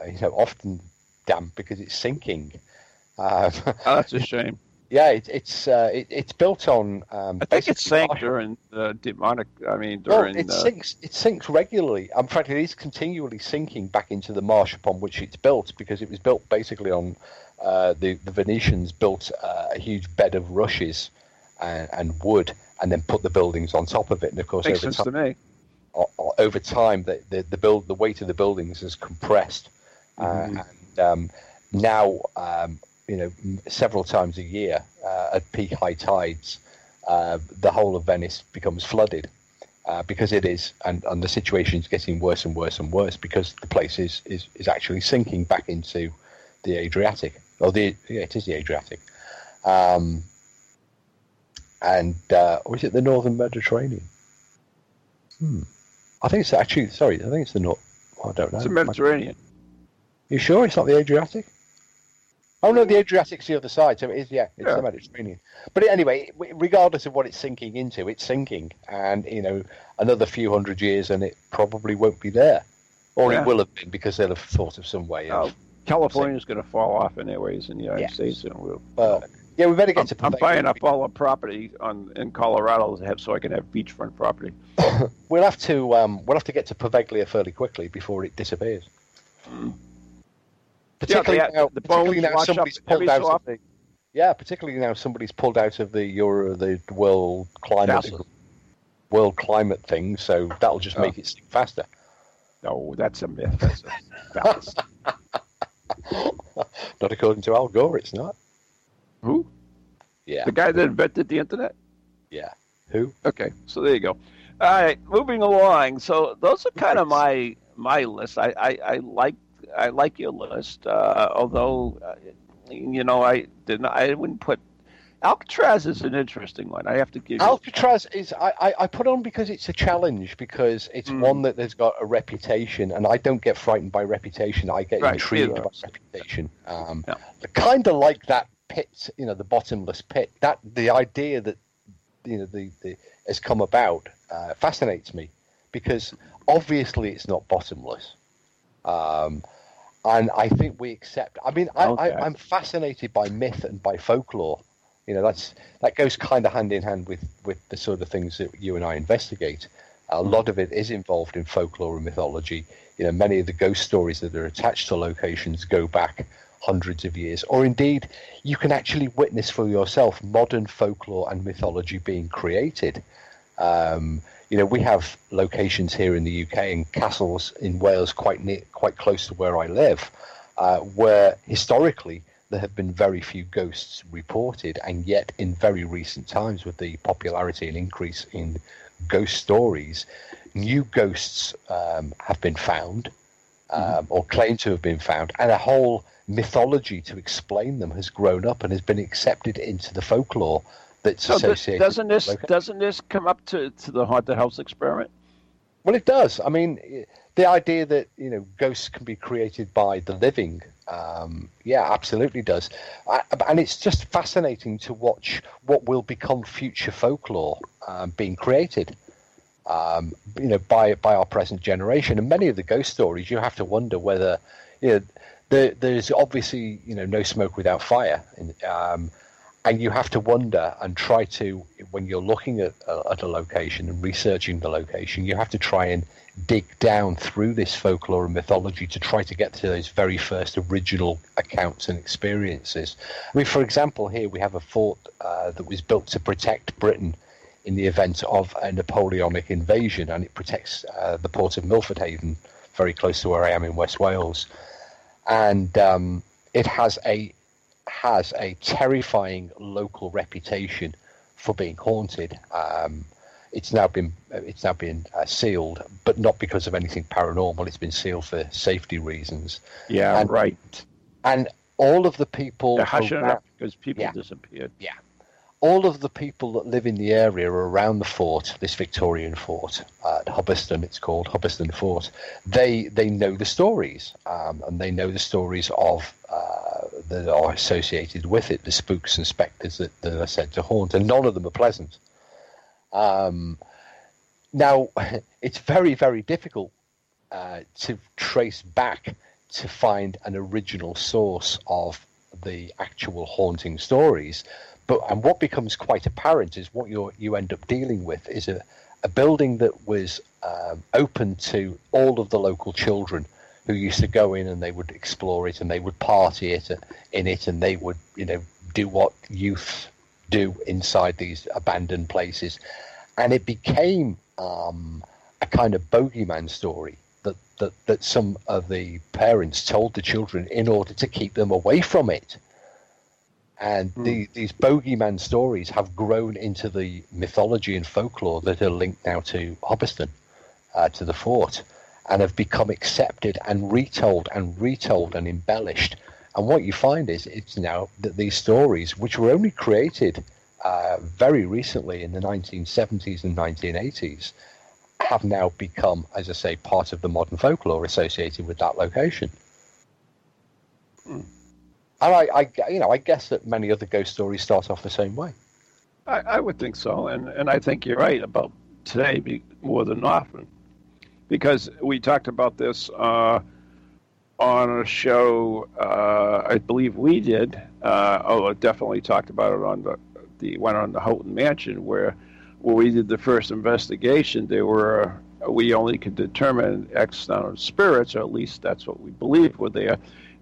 uh, you know often damp because it's sinking. Um, Oh, that's a shame. yeah, it, it's uh, it, it's built on. Um, I think it sank marsh- during the demonic. I mean, Well, during it uh, sinks. It sinks regularly. In fact, it is continually sinking back into the marsh upon which it's built because it was built basically on uh, the the Venetians built uh, a huge bed of rushes and, and wood, and then put the buildings on top of it. And of course, makes over sense time, to me. over time, the, the the build the weight of the buildings has compressed, uh, and um, now um, you know several times a year uh, at peak high tides, uh, the whole of Venice becomes flooded. Uh, because it is, and, and the situation is getting worse and worse and worse because the place is, is, is actually sinking back into the Adriatic. Or the yeah, it is the Adriatic, um, and uh, or is it the Northern Mediterranean? Hmm. I think it's actually sorry. I think it's the North. I don't know. It's the Mediterranean. You sure it's not the Adriatic? Oh no, the Adriatic's the other side, so it is. Yeah, it's Yeah. the Mediterranean. But anyway, regardless of what it's sinking into, it's sinking, and you know, another few hundred years, and it probably won't be there, or Yeah. it will have been because they'll have thought of some way Oh, of. California's going to fall off anyways in the United Yeah. States, and we'll. Well, yeah, we better get I'm, to. I'm buying up all the property on in Colorado to have so I can have beachfront property. We'll have to. Um, we'll have to get to Poveglia fairly quickly before it disappears. Particularly Yeah, the- now, the particularly now somebody's pulled out so of often. the. Yeah, particularly now somebody's pulled out of the Euro, the world climate Fastest. world climate thing, so that'll just Oh. make it sink faster. No, that's a myth. That's a fallacy. Not according to Al Gore, it's not. Who? Yeah, The guy that invented the internet? yeah. Who? Okay, so there you go. All right, moving along. So those are kind of my my list. I, I, I like I like your list, uh, although uh, you know I didn't. I wouldn't put Alcatraz is an interesting one. I have to give you. Alcatraz is I, I, I put on because it's a challenge because it's Mm. one that has got a reputation, and I don't get frightened by reputation. I get Right, intrigued by reputation. Um, Yeah. Kind of like that pit, you know, the bottomless pit. That the idea that you know the, the has come about uh, fascinates me because obviously it's not bottomless. Um, and I think we accept. I mean, I, Okay. I, I'm fascinated by myth and by folklore. You know, that's that goes kind of hand in hand with with the sort of things that you and I investigate. A lot of it is involved in folklore and mythology. You know, many of the ghost stories that are attached to locations go back hundreds of years, or indeed, you can actually witness for yourself modern folklore and mythology being created. Um, you know, we have locations here in the UK and castles in Wales quite near, quite close to where I live, uh, where historically there have been very few ghosts reported, and yet in very recent times, with the popularity and increase in ghost stories, new ghosts um, have been found um, or claimed to have been found, and a whole mythology to explain them has grown up and has been accepted into the folklore that's So associated. doesn't this with loca- doesn't this come up to, to the haunted house experiment? Well, it does. I mean, the idea that you know ghosts can be created by the living, um, yeah, absolutely does. I, and it's just fascinating to watch what will become future folklore um, being created. Um, you know, by by our present generation, and many of the ghost stories, you have to wonder whether, you know, there, there's obviously you know no smoke without fire, and, um, and you have to wonder and try to when you're looking at, uh, at a location and researching the location, you have to try and dig down through this folklore and mythology to try to get to those very first original accounts and experiences. I mean, for example, here we have a fort uh, that was built to protect Britain in the event of a Napoleonic invasion, and it protects uh, the port of Milford Haven, very close to where I am in West Wales, and um, it has a has a terrifying local reputation for being haunted. Um, it's now been it's now been uh, sealed, but not because of anything paranormal. It's been sealed for safety reasons, Yeah, And- right. and all of the people They're hushing around- up because people Yeah. disappeared. Yeah, all of the people that live in the area around the fort, this Victorian fort uh, at Hubberston, it's called Hubberston Fort. They they know the stories, um, and they know the stories of uh, that are associated with it, the spooks and spectres that, that are said to haunt, and none of them are pleasant. Um, now, it's very very difficult uh, to trace back to find an original source of the actual haunting stories. But and what becomes quite apparent is what you you end up dealing with is a, a building that was um, open to all of the local children who used to go in and they would explore it and they would party it in it and they would you know do what youth do inside these abandoned places, and it became um, a kind of bogeyman story that, that that some of the parents told the children in order to keep them away from it. And the, these bogeyman stories have grown into the mythology and folklore that are linked now to Hubberston, uh, to the fort, and have become accepted and retold and retold and embellished. And what you find is it's now that these stories, which were only created uh, very recently in the 1970s and 1980s, have now become, as I say, part of the modern folklore associated with that location. And I, I, you know, I guess that many other ghost stories start off the same way. I, I would think so, and and I think you're right about today more than often, because we talked about this uh, on a show uh, I believe we did. Uh, oh, definitely talked about it on the the one on the Houghton Mansion where where we did the first investigation. There were we only could determine X amount of spirits, or at least that's what we believed were there,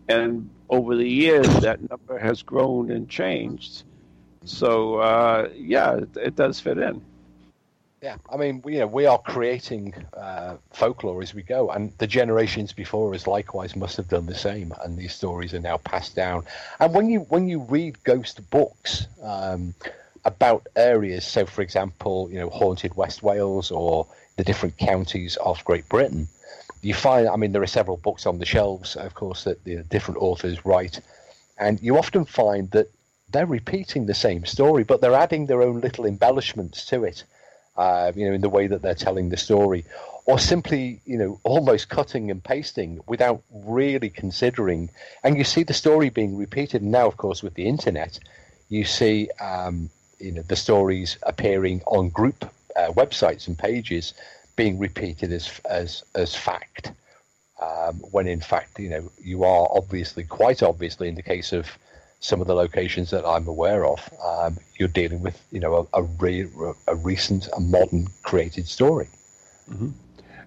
and over the years that number has grown and changed. So uh, yeah, it, it does fit in. Yeah, I mean, we, you know, we are creating uh, folklore as we go, and the generations before us likewise must have done the same. And these stories are now passed down. And when you when you read ghost books um, about areas, so for example, you know, haunted West Wales or the different counties of Great Britain, you find. I mean, there are several books on the shelves, of course, that the different authors write, and you often find that they're repeating the same story, but they're adding their own little embellishments to it uh, you know, in the way that they're telling the story, or simply, you know, almost cutting and pasting without really considering. And you see the story being repeated. Now, of course, with the internet, you see, um, you know, the stories appearing on group uh, websites and pages being repeated as as as fact. Um, when in fact, you know, you are obviously, quite obviously, in the case of some of the locations that I'm aware of, um, you're dealing with, you know, a, a, re- a recent, a modern created story.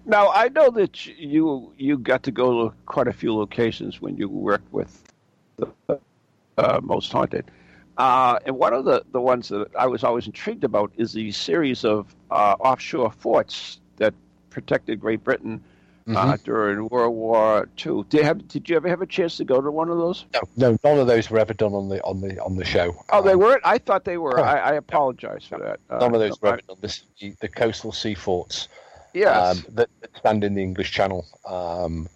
Now I know that you you got to go to quite a few locations when you worked with the uh, Most Haunted, uh, and one of the the ones that I was always intrigued about is the series of uh, offshore forts that protected Great Britain uh, during World War II. Did have did you ever have a chance to go to one of those? No, no, none of those were ever done on the on the on the show. Oh, they Um, weren't. I thought they were. Oh. I, I apologize for that. Uh, None of those no, were ever done. The, the coastal sea forts Yes. um, that, that stand in the English Channel. Um,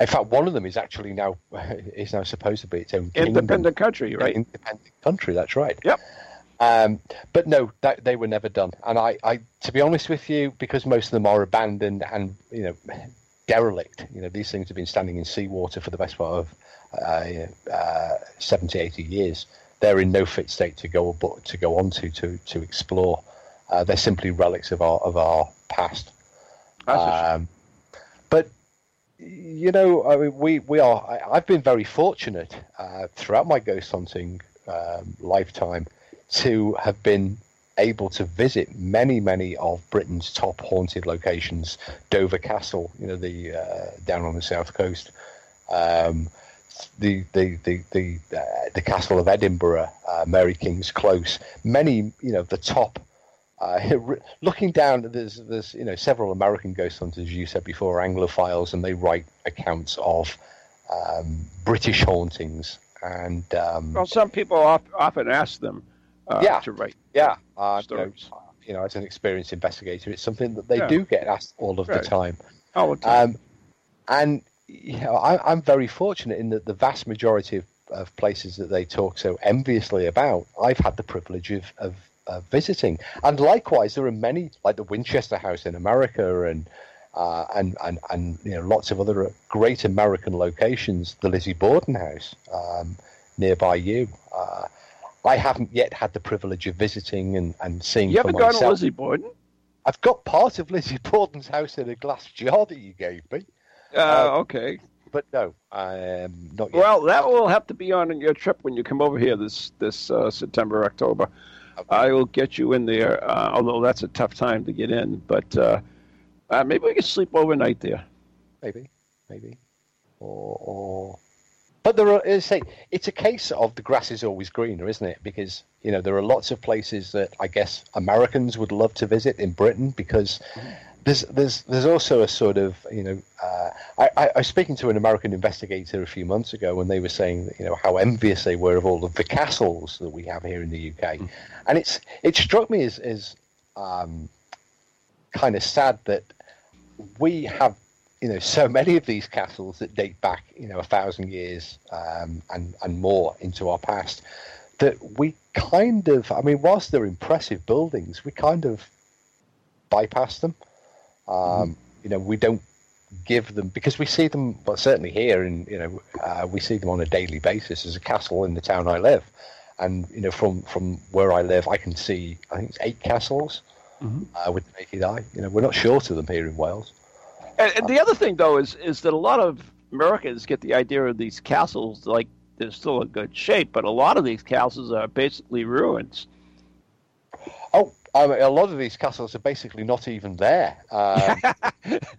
in fact, one of them is actually now is now supposed to be its own kingdom. Independent country, right? Independent country. That's right. Yep. Um, but no, that, they were never done. And I, I, to be honest with you, because most of them are abandoned and you know derelict, you know these things have been standing in seawater for the best part of uh, uh, 70, 80 years. They're in no fit state to go but to go on to to, to explore. Uh, they're simply relics of our of our past. Um, but you know, I mean, we we are. I, have been very fortunate uh, throughout my ghost hunting um, lifetime to have been able to visit many, many of Britain's top haunted locations. Dover Castle, you know, the uh, down on the south coast. Um, the the the the, uh, the castle of Edinburgh, uh, Mary King's Close, many you know the top. Uh, looking down, there's there's you know several American ghost hunters, you said before, Anglophiles, and they write accounts of um, British hauntings. And um, well, some people often ask them, uh, yeah. to write yeah, uh, stories. You know, you know, as an experienced investigator, it's something that they yeah. do get asked all of right. the time. Oh, um, and you know, I, am very fortunate in that the vast majority of, of, places that they talk so enviously about, I've had the privilege of, of, of, visiting. And likewise, there are many, like the Winchester House in America and uh, and, and, and you know, lots of other great American locations, the Lizzie Borden House um, nearby you. Uh, I haven't yet had the privilege of visiting and, and seeing. You haven't gone to Lizzie Borden? I've got part of Lizzie Borden's house in a glass jar that you gave me. Uh, uh, okay. But no, um, not yet. Well, that will have to be on your trip when you come over here this this uh, September, October. Okay. I will get you in there, uh, although that's a tough time to get in. But uh, uh, maybe we can sleep overnight there. Maybe, maybe, or, or but there are, say, it's a case of the grass is always greener, isn't it? Because you know there are lots of places that I guess Americans would love to visit in Britain because there's there's there's also a sort of you know uh, I, I, I was speaking to an American investigator a few months ago and they were saying you know how envious they were of all of the castles that we have here in the UK, mm. and it's it struck me as as um, kind of sad that we have you know so many of these castles that date back you know a thousand years um, and and more into our past that we kind of I mean whilst they're impressive buildings we kind of bypass them um, mm-hmm. you know we don't give them because we see them but certainly here and you know uh, we see them on a daily basis as a castle in the town I live and you know from from where I live I can see I think it's eight castles mm-hmm. uh, with the naked eye you know we're not short of them here in Wales and, and, the other thing, though, is is that a lot of Americans get the idea of these castles like they're still in good shape, but a lot of these castles are basically ruins. Oh, I mean, a lot of these castles are basically not even there. Um,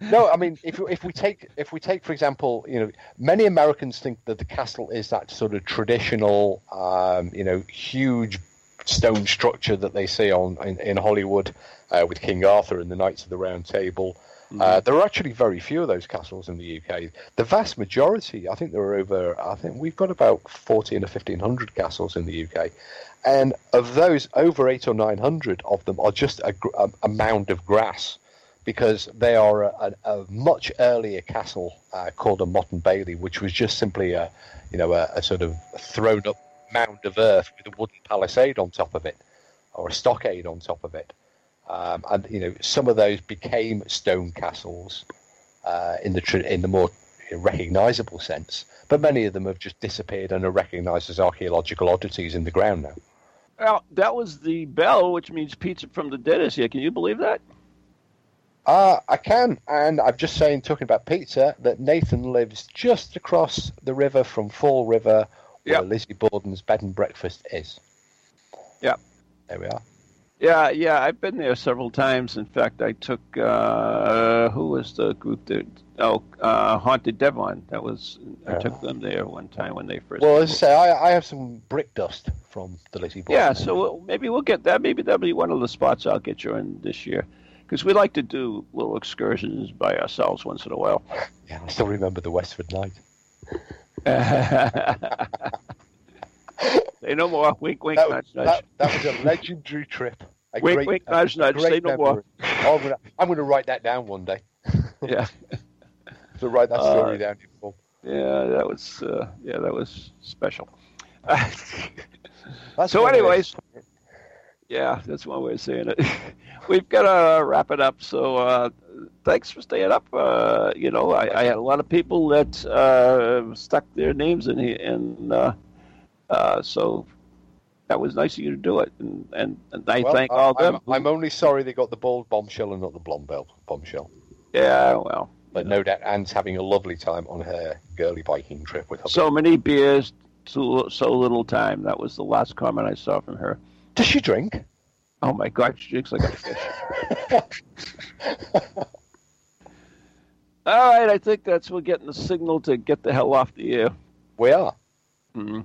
no, I mean, if if we take if we take for example, you know, many Americans think that the castle is that sort of traditional, um, you know, huge stone structure that they see on in, in Hollywood uh, with King Arthur and the Knights of the Round Table. Mm-hmm. Uh, there are actually very few of those castles in the UK. The vast majority, I think there are over, I think we've got about 14 or 1500 castles in the UK. And of those, over eight or 900 of them are just a, a, a mound of grass because they are a, a much earlier castle uh, called a Motte and Bailey, which was just simply a, you know, a, sort of thrown up mound of earth with a wooden palisade on top of it or a stockade on top of it. Um, and you know, some of those became stone castles uh, in the in the more recognisable sense, but many of them have just disappeared and are recognised as archaeological oddities in the ground now. Well, that was the bell, which means pizza from the dead is here. Can you believe that? Uh, I can, and I'm just saying, talking about pizza, that Nathan lives just across the river from Fall River, where. Lizzie Borden's bed and breakfast is. Yeah. There we are. Yeah, yeah, I've been there several times. In fact, I took uh, who was the group that oh uh, Haunted Devon. That was I took them there one time when they first. Well, as I say, I, I have some brick dust from the Lizzie Board. Yeah, so we'll, maybe we'll get that. Maybe that'll be one of the spots I'll get you in this year because we like to do little excursions by ourselves once in a while. Yeah, I still remember the Westford night. Say no more. Wink, wink, that, nudge, nudge. That, that was a legendary trip. A wink, great, wink, nudge, nudge. Say no more. Oh, I'm gonna, I'm gonna write that down one day. yeah. to write that story uh, down in full. Yeah, that was uh, yeah, that was special. so, anyways, Yeah, that's one way of saying it. We've got to wrap it up. So uh, thanks for staying up. Uh, you know, I, I, had a lot of people that uh, stuck their names in here, and uh, uh, so that was nice of you to do it. And, and, and I Well, thank all them. I'm, I'm only sorry they got the bald bombshell and not the blonde bell bombshell. yeah, well, But no doubt Anne's having a lovely time on her girly biking trip with her. so many beers, so, so little time. That was the last comment I saw from her. Does she drink? Oh my God, she drinks like a fish. All right, I think that's we're getting the signal to get the hell off the air. We are, Mhm.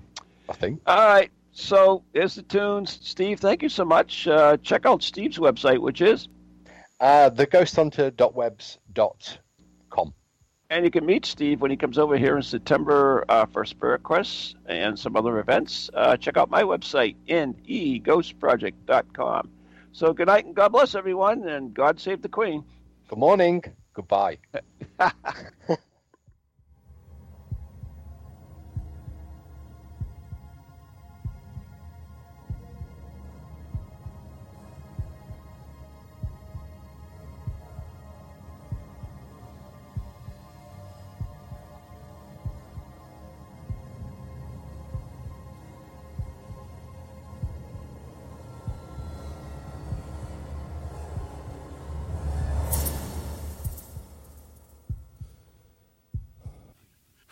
I think. All right, so here's the tunes. Steve, thank you so much. Uh, check out Steve's website, which is, Uh, theghosthunter.webs.com. and you can meet Steve when he comes over here in September uh, for Spirit Quest and some other events. Uh, check out my website, neghostproject.com. So good night and God bless everyone, and God save the Queen. Good morning. Goodbye.